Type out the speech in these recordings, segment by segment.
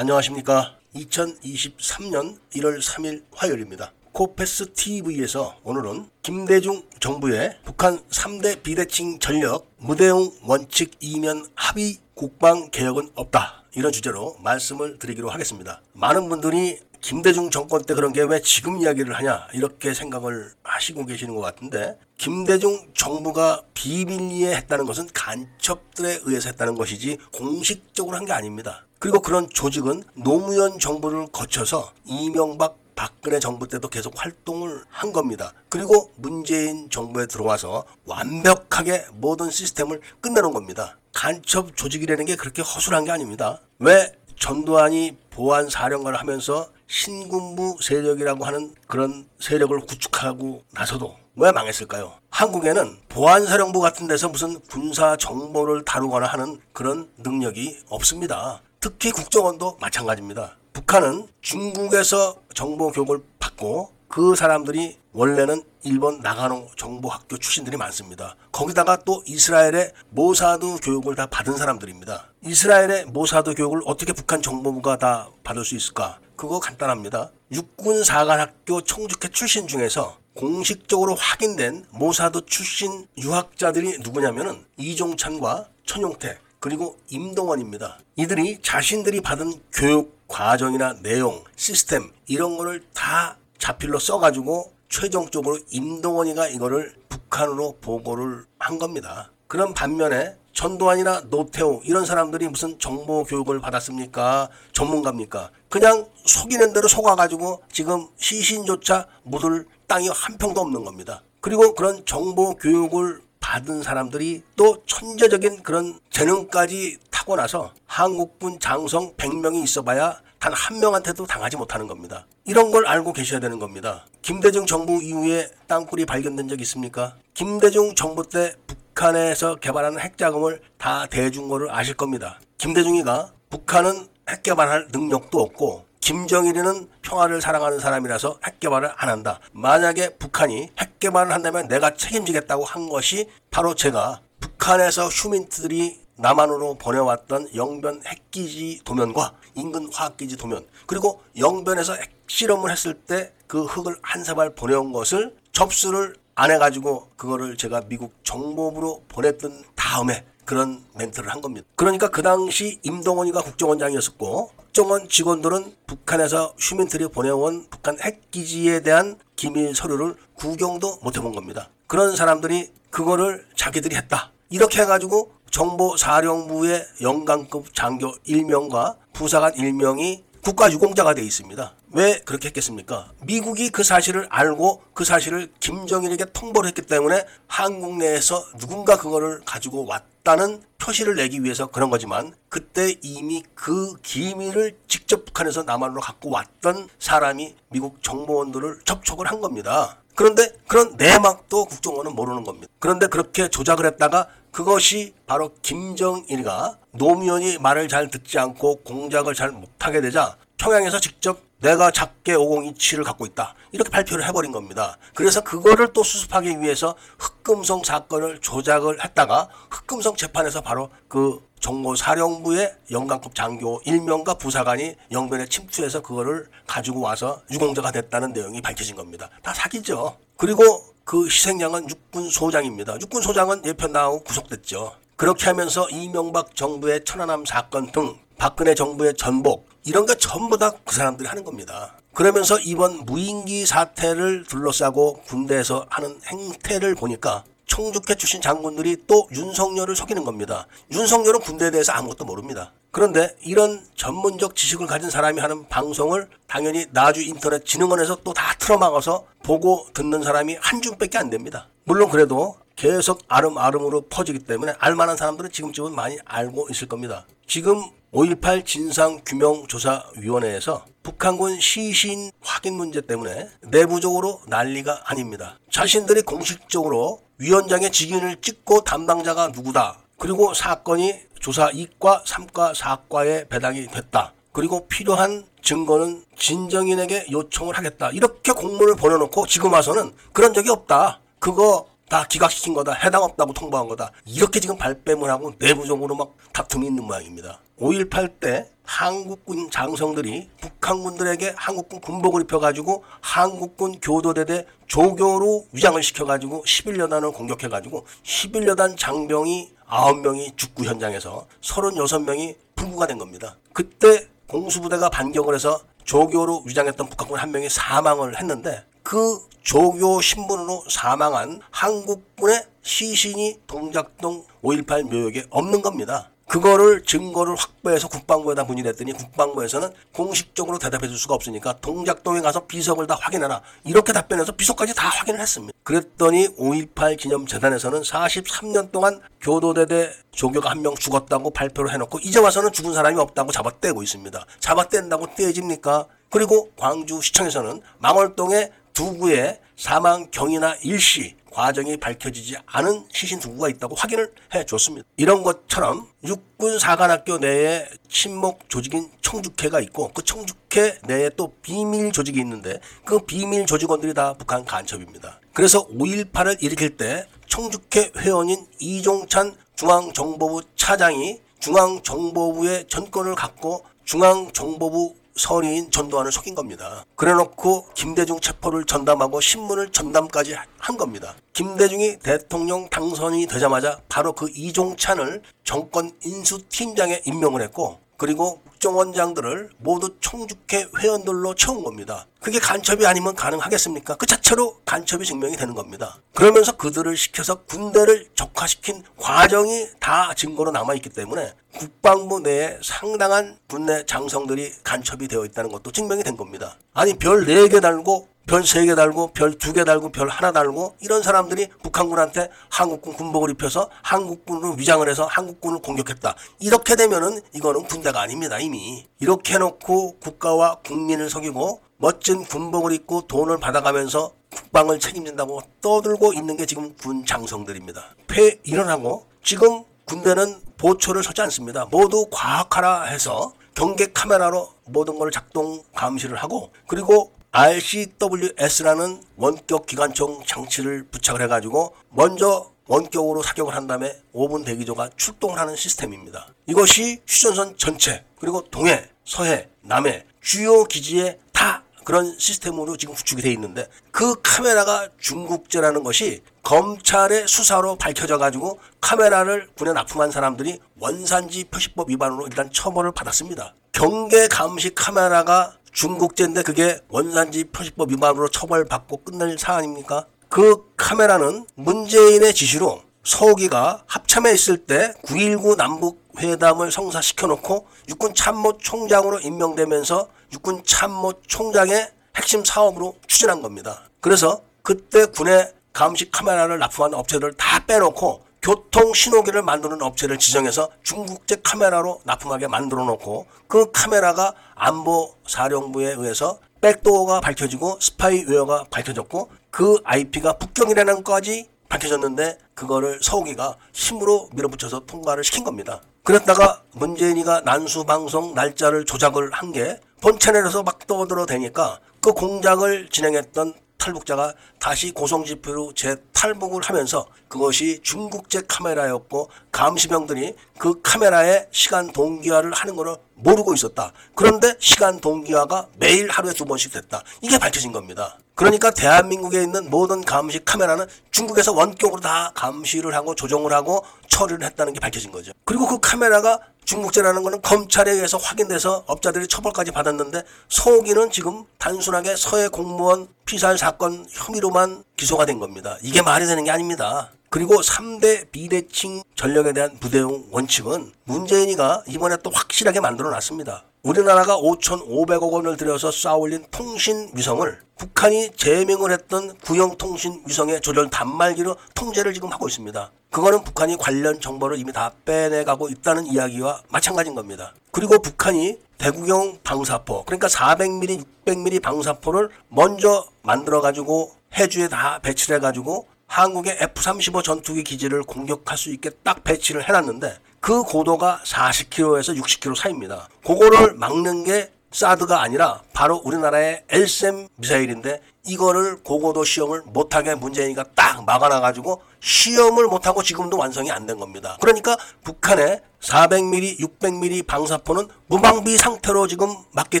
안녕하십니까. 2023년 1월 3일 화요일입니다. 코페스 TV에서 오늘은 김대중 정부의 북한 3대 비대칭 전력 무대용 원칙 이면 합의 국방 개혁은 없다. 이런 주제로 말씀을 드리기로 하겠습니다. 많은 분들이 김대중 정권 때 그런 게 왜 지금 이야기를 하냐 이렇게 생각을 하시고 계시는 것 같은데 김대중 정부가 비밀리에 했다는 것은 간첩들에 의해서 했다는 것이지 공식적으로 한 게 아닙니다. 그리고 그런 조직은 노무현 정부를 거쳐서 이명박 박근혜 정부 때도 계속 활동을 한 겁니다. 그리고 문재인 정부에 들어와서 완벽하게 모든 시스템을 끝내놓은 겁니다. 간첩 조직이라는 게 그렇게 허술한 게 아닙니다. 왜 전두환이 보안 사령관을 하면서 신군부 세력이라고 하는 그런 세력을 구축하고 나서도 왜 망했을까요? 한국에는 보안사령부 같은 데서 무슨 군사 정보를 다루거나 하는 그런 능력이 없습니다. 특히 국정원도 마찬가지입니다. 북한은 중국에서 정보 교육을 받고 그 사람들이 원래는 일본 나가노 정보학교 출신들이 많습니다. 거기다가 또 이스라엘의 모사드 교육을 다 받은 사람들입니다. 이스라엘의 모사드 교육을 어떻게 북한 정보부가 다 받을 수 있을까? 그거 간단합니다. 육군 사관학교 청주회 출신 중에서 공식적으로 확인된 모사드 출신 유학자들이 누구냐면은 이종찬과 천용태 그리고 임동원입니다. 이들이 자신들이 받은 교육 과정이나 내용, 시스템 이런 거를 다 자필로 써가지고 최종적으로 임동원이가 이거를 북한으로 보고를 한 겁니다. 그런 반면에 전두환이나 노태우 이런 사람들이 무슨 정보 교육을 받았습니까? 전문가입니까? 그냥 속이는 대로 속아가지고 지금 시신조차 묻을 땅이 한 평도 없는 겁니다. 그리고 그런 정보 교육을 받은 사람들이 또 천재적인 그런 재능까지 타고나서 한국군 장성 100명이 있어봐야 단 한 명한테도 당하지 못하는 겁니다. 이런 걸 알고 계셔야 되는 겁니다. 김대중 정부 이후에 땅굴이 발견된 적 있습니까? 김대중 정부 때 북한에서 개발하는 핵자금을 다 대준 거를 아실 겁니다. 김대중이가 북한은 핵 개발할 능력도 없고 김정일이는 평화를 사랑하는 사람이라서 핵 개발을 안 한다. 만약에 북한이 핵 개발을 한다면 내가 책임지겠다고 한 것이 바로 제가 북한에서 휴민트들이 남한으로 보내왔던 영변 핵기지 도면과 인근 화학기지 도면 그리고 영변에서 핵실험을 했을 때 그 흙을 한 사발 보내온 것을 접수를 안 해가지고 그거를 제가 미국 정보부로 보냈던 다음에 그런 멘트를 한 겁니다. 그러니까 그 당시 임동원이가 국정원장이었었고 국정원 직원들은 북한에서 휴민트리 보내온 북한 핵기지에 대한 기밀 서류를 구경도 못 해본 겁니다. 그런 사람들이 그거를 자기들이 했다. 이렇게 해가지고 정보사령부의 영강급 장교 1명과 부사관 1명이 국가유공자가 되어 있습니다. 왜 그렇게 했겠습니까? 미국이 그 사실을 알고 그 사실을 김정일에게 통보를 했기 때문에 한국 내에서 누군가 그거를 가지고 왔다 는 표시를 내기 위해서 그런 거지만 그때 이미 그 기밀을 직접 북한에서 남한으로 갖고 왔던 사람이 미국 정보원들을 접촉을 한 겁니다. 그런데 그런 내막도 국정원은 모르는 겁니다. 그런데 그렇게 조작을 했다가 그것이 바로 김정일과 노무현이 말을 잘 듣지 않고 공작을 잘 못하게 되자 평양에서 직접 내가 작게 5027을 갖고 있다. 이렇게 발표를 해버린 겁니다. 그래서 그거를 또 수습하기 위해서 흑금성 사건을 조작을 했다가 흑금성 재판에서 바로 그 정보사령부의 영강급 장교 1명과 부사관이 영변에 침투해서 그거를 가지고 와서 유공자가 됐다는 내용이 밝혀진 겁니다. 다 사기죠. 그리고 그 희생양은 육군 소장입니다. 육군 소장은 예편 나오고 구속됐죠. 그렇게 하면서 이명박 정부의 천안함 사건 등 박근혜 정부의 전복 이런 게 전부 다 그 사람들이 하는 겁니다. 그러면서 이번 무인기 사태를 둘러싸고 군대에서 하는 행태를 보니까 청주회 출신 장군들이 또 윤석열을 속이는 겁니다. 윤석열은 군대에 대해서 아무것도 모릅니다. 그런데 이런 전문적 지식을 가진 사람이 하는 방송을 당연히 나주 인터넷 진흥원에서 또 다 틀어막아서 보고 듣는 사람이 한 줌밖에 안 됩니다. 물론 그래도 계속 아름아름으로 퍼지기 때문에 알만한 사람들은 지금쯤은 많이 알고 있을 겁니다. 지금 5.18 진상규명조사위원회에서 북한군 시신 확인 문제 때문에 내부적으로 난리가 아닙니다. 자신들이 공식적으로 위원장의 직인을 찍고 담당자가 누구다. 그리고 사건이 조사 2과, 3과, 4과에 배당이 됐다. 그리고 필요한 증거는 진정인에게 요청을 하겠다. 이렇게 공문을 보내놓고 지금 와서는 그런 적이 없다. 그거 다 기각시킨 거다. 해당 없다고 통보한 거다. 이렇게 지금 발뺌을 하고 내부적으로 막 다툼이 있는 모양입니다. 5.18 때 한국군 장성들이 북한군들에게 한국군 군복을 입혀가지고 한국군 교도대대 조교로 위장을 시켜가지고 11여단을 공격해가지고 11여단 장병이 9명이 죽구 현장에서 36명이 불구가 된 겁니다. 그때 공수부대가 반격을 해서 조교로 위장했던 북한군 한 명이 사망을 했는데 그 조교 신분으로 사망한 한국군의 시신이 동작동 5.18 묘역에 없는 겁니다. 그거를 증거를 확보해서 국방부에다 문의했더니 국방부에서는 공식적으로 대답해 줄 수가 없으니까 동작동에 가서 비석을 다 확인해라. 이렇게 답변해서 비석까지 다 확인을 했습니다. 그랬더니 5.18 기념재단에서는 43년 동안 교도대대 조교가 한 명 죽었다고 발표를 해놓고 이제 와서는 죽은 사람이 없다고 잡아떼고 있습니다. 잡아뗀다고 떼집니까? 그리고 광주시청에서는 망월동에 두구에 사망 경위나 일시 과정이 밝혀지지 않은 시신 두구가 있다고 확인을 해 줬습니다. 이런 것처럼 육군 사관학교 내에 친목 조직인 청주회가 있고 그 청주회 내에 또 비밀 조직이 있는데 그 비밀 조직원들이 다 북한 간첩입니다. 그래서 5.18을 일으킬 때 청주회 회원인 이종찬 중앙정보부 차장이 중앙정보부의 전권을 갖고 중앙정보부 서리인 전두환을 속인 겁니다. 그래놓고 김대중 체포를 전담하고 신문을 전담까지 한 겁니다. 김대중이 대통령 당선이 되자마자 바로 그 이종찬을 정권 인수팀장에 임명을 했고 그리고 국정원장들을 모두 청주회 회원들로 채운 겁니다. 그게 간첩이 아니면 가능하겠습니까? 그 자체로 간첩이 증명이 되는 겁니다. 그러면서 그들을 시켜서 군대를 적화시킨 과정이 다 증거로 남아있기 때문에 국방부 내에 상당한 군내 장성들이 간첩이 되어 있다는 것도 증명이 된 겁니다. 아니 별 4개 달고 별 3개 달고 별 2개 달고 별 하나 달고 이런 사람들이 북한군한테 한국군 군복을 입혀서 한국군을 위장을 해서 한국군을 공격했다. 이렇게 되면은 이거는 군대가 아닙니다 이미. 이렇게 해놓고 국가와 국민을 속이고 멋진 군복을 입고 돈을 받아가면서 국방을 책임진다고 떠들고 있는 게 지금 군 장성들입니다. 폐 일어나고 지금 군대는 보초를 서지 않습니다. 모두 과학하라 해서 경계 카메라로 모든 걸 작동 감시를 하고 그리고 RCWS라는 원격 기관총 장치를 부착을 해가지고 먼저 원격으로 사격을 한 다음에 5분 대기조가 출동을 하는 시스템입니다. 이것이 휴전선 전체 그리고 동해, 서해, 남해 주요 기지에 다 그런 시스템으로 지금 구축이 되어 있는데 그 카메라가 중국제라는 것이 검찰의 수사로 밝혀져 가지고 카메라를 군에 납품한 사람들이 원산지 표시법 위반으로 일단 처벌을 받았습니다. 경계 감시 카메라가 중국제인데 그게 원산지 표시법 위반으로 처벌받고 끝날 사안입니까? 그 카메라는 문재인의 지시로 서욱이가 합참에 있을 때 9.19 남북 회담을 성사시켜놓고 육군 참모 총장으로 임명되면서 육군 참모 총장의 핵심 사업으로 추진한 겁니다. 그래서 그때 군의 감시 카메라를 납품한 업체를 다 빼놓고 교통 신호기를 만드는 업체를 지정해서 중국제 카메라로 납품하게 만들어 놓고 그 카메라가 안보 사령부에 의해서 백도어가 밝혀지고 스파이웨어가 밝혀졌고 그 IP가 북경이라는 것까지 밝혀졌는데 그거를 서욱이가 힘으로 밀어붙여서 통과를 시킨 겁니다. 그랬다가 문재인이가 난수 방송 날짜를 조작을 한 게 본 채널에서 막 떠들어 대니까 그 공작을 진행했던 탈북자가 다시 고성지표로 재탈북을 하면서 그것이 중국제 카메라였고 감시병들이 그 카메라에 시간 동기화를 하는 것을 모르고 있었다. 그런데 시간 동기화가 매일 하루에 두 번씩 됐다. 이게 밝혀진 겁니다. 그러니까 대한민국에 있는 모든 감시 카메라는 중국에서 원격으로 다 감시를 하고 조정을 하고 처리를 했다는 게 밝혀진 거죠. 그리고 그 카메라가 중국제라는 것은 검찰에 의해서 확인돼서 업자들이 처벌까지 받았는데 서욱이는 지금 단순하게 서해 공무원 피살 사건 혐의로만 기소가 된 겁니다. 이게 말이 되는 게 아닙니다. 그리고 3대 비대칭 전력에 대한 부대용 원칙은 문재인이가 이번에 또 확실하게 만들어 놨습니다. 우리나라가 5,500억 원을 들여서 쌓아올린 통신 위성을 북한이 제명을 했던 구형 통신 위성의 조절 단말기로 통제를 지금 하고 있습니다. 그거는 북한이 관련 정보를 이미 다 빼내가고 있다는 이야기와 마찬가지인 겁니다. 그리고 북한이 대구경 방사포, 그러니까 400mm, 600mm 방사포를 먼저 만들어가지고 해주에 다 배치를 해가지고 한국의 F-35 전투기 기지를 공격할 수 있게 딱 배치를 해놨는데 그 고도가 40km에서 60km 사이입니다. 그거를 막는 게 사드가 아니라 바로 우리나라의 엘셈 미사일인데 이거를 고고도 시험을 못하게 문재인이가 딱 막아놔가지고 시험을 못하고 지금도 완성이 안 된 겁니다. 그러니까 북한의 400mm, 600mm 방사포는 무방비 상태로 지금 맞게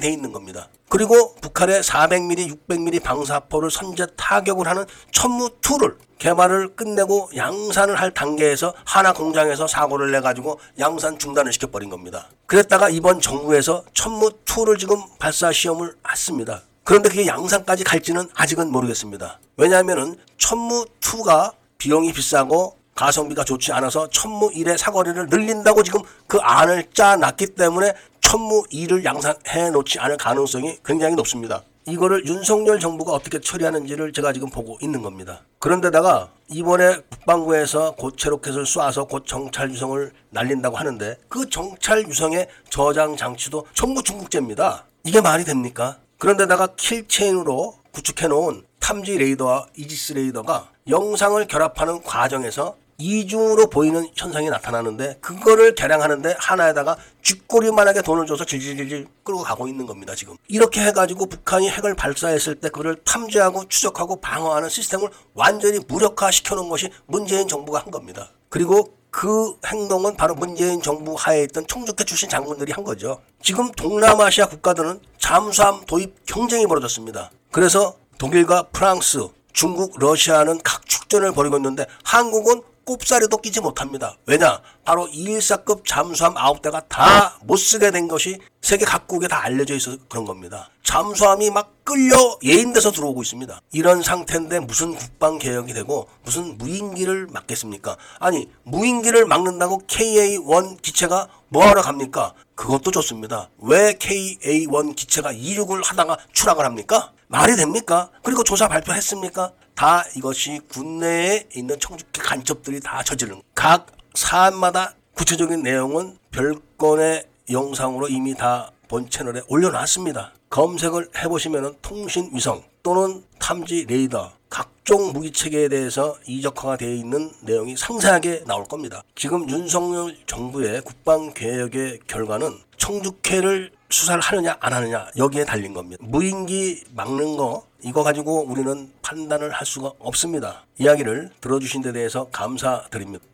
돼 있는 겁니다. 그리고 북한의 400mm, 600mm 방사포를 선제 타격을 하는 천무2를 개발을 끝내고 양산을 할 단계에서 하나 공장에서 사고를 내가지고 양산 중단을 시켜버린 겁니다. 그랬다가 이번 정부에서 천무2를 지금 발사 시험을 했습니다. 그런데 그게 양산까지 갈지는 아직은 모르겠습니다. 왜냐하면은 천무 2가 비용이 비싸고 가성비가 좋지 않아서 천무 1의 사거리를 늘린다고 지금 그 안을 짜놨기 때문에 천무 2를 양산해 놓지 않을 가능성이 굉장히 높습니다. 이거를 윤석열 정부가 어떻게 처리하는지를 제가 지금 보고 있는 겁니다. 그런데다가 이번에 국방부에서 고체 로켓을 쏴서 곧 정찰 유성을 날린다고 하는데 그 정찰 유성의 저장 장치도 전부 중국제입니다. 이게 말이 됩니까? 그런데다가 킬체인으로 구축해 놓은 탐지 레이더와 이지스 레이더가 영상을 결합하는 과정에서 이중으로 보이는 현상이 나타나는데 그거를 개량하는데 하나에다가 쥐꼬리만하게 돈을 줘서 질질질질 끌고 가고 있는 겁니다 지금. 이렇게 해가지고 북한이 핵을 발사했을 때 그를 탐지하고 추적하고 방어하는 시스템을 완전히 무력화 시켜 놓은 것이 문재인 정부가 한 겁니다. 그리고 그 행동은 바로 문재인 정부 하에 있던 청주회 출신 장군들이 한 거죠. 지금 동남아시아 국가들은 잠수함 도입 경쟁이 벌어졌습니다. 그래서 독일과 프랑스 중국, 러시아는 각 축전을 벌이고 있는데 한국은 꼽사리도 끼지 못합니다. 왜냐? 바로 214급 잠수함 9대가 다 못 쓰게 된 것이 세계 각국에 다 알려져 있어서 그런 겁니다. 잠수함이 막 끌려 예인돼서 들어오고 있습니다. 이런 상태인데 무슨 국방 개혁이 되고 무슨 무인기를 막겠습니까? 아니 무인기를 막는다고 KA-1 기체가 뭐하러 갑니까? 그것도 좋습니다. 왜 KA-1 기체가 이륙을 하다가 추락을 합니까? 말이 됩니까? 그리고 조사 발표했습니까? 다 이것이 군내에 있는 청주기 간첩들이 다 저지른 각 사안마다 구체적인 내용은 별건의 영상으로 이미 다 본 채널에 올려놨습니다. 검색을 해보시면 통신위성 또는 탐지 레이더 각종 무기 체계에 대해서 이적화가 되어 있는 내용이 상세하게 나올 겁니다. 지금 윤석열 정부의 국방 개혁의 결과는 청주회를 수사를 하느냐 안 하느냐 여기에 달린 겁니다. 무인기 막는 거 이거 가지고 우리는 판단을 할 수가 없습니다. 이야기를 들어주신 데 대해서 감사드립니다.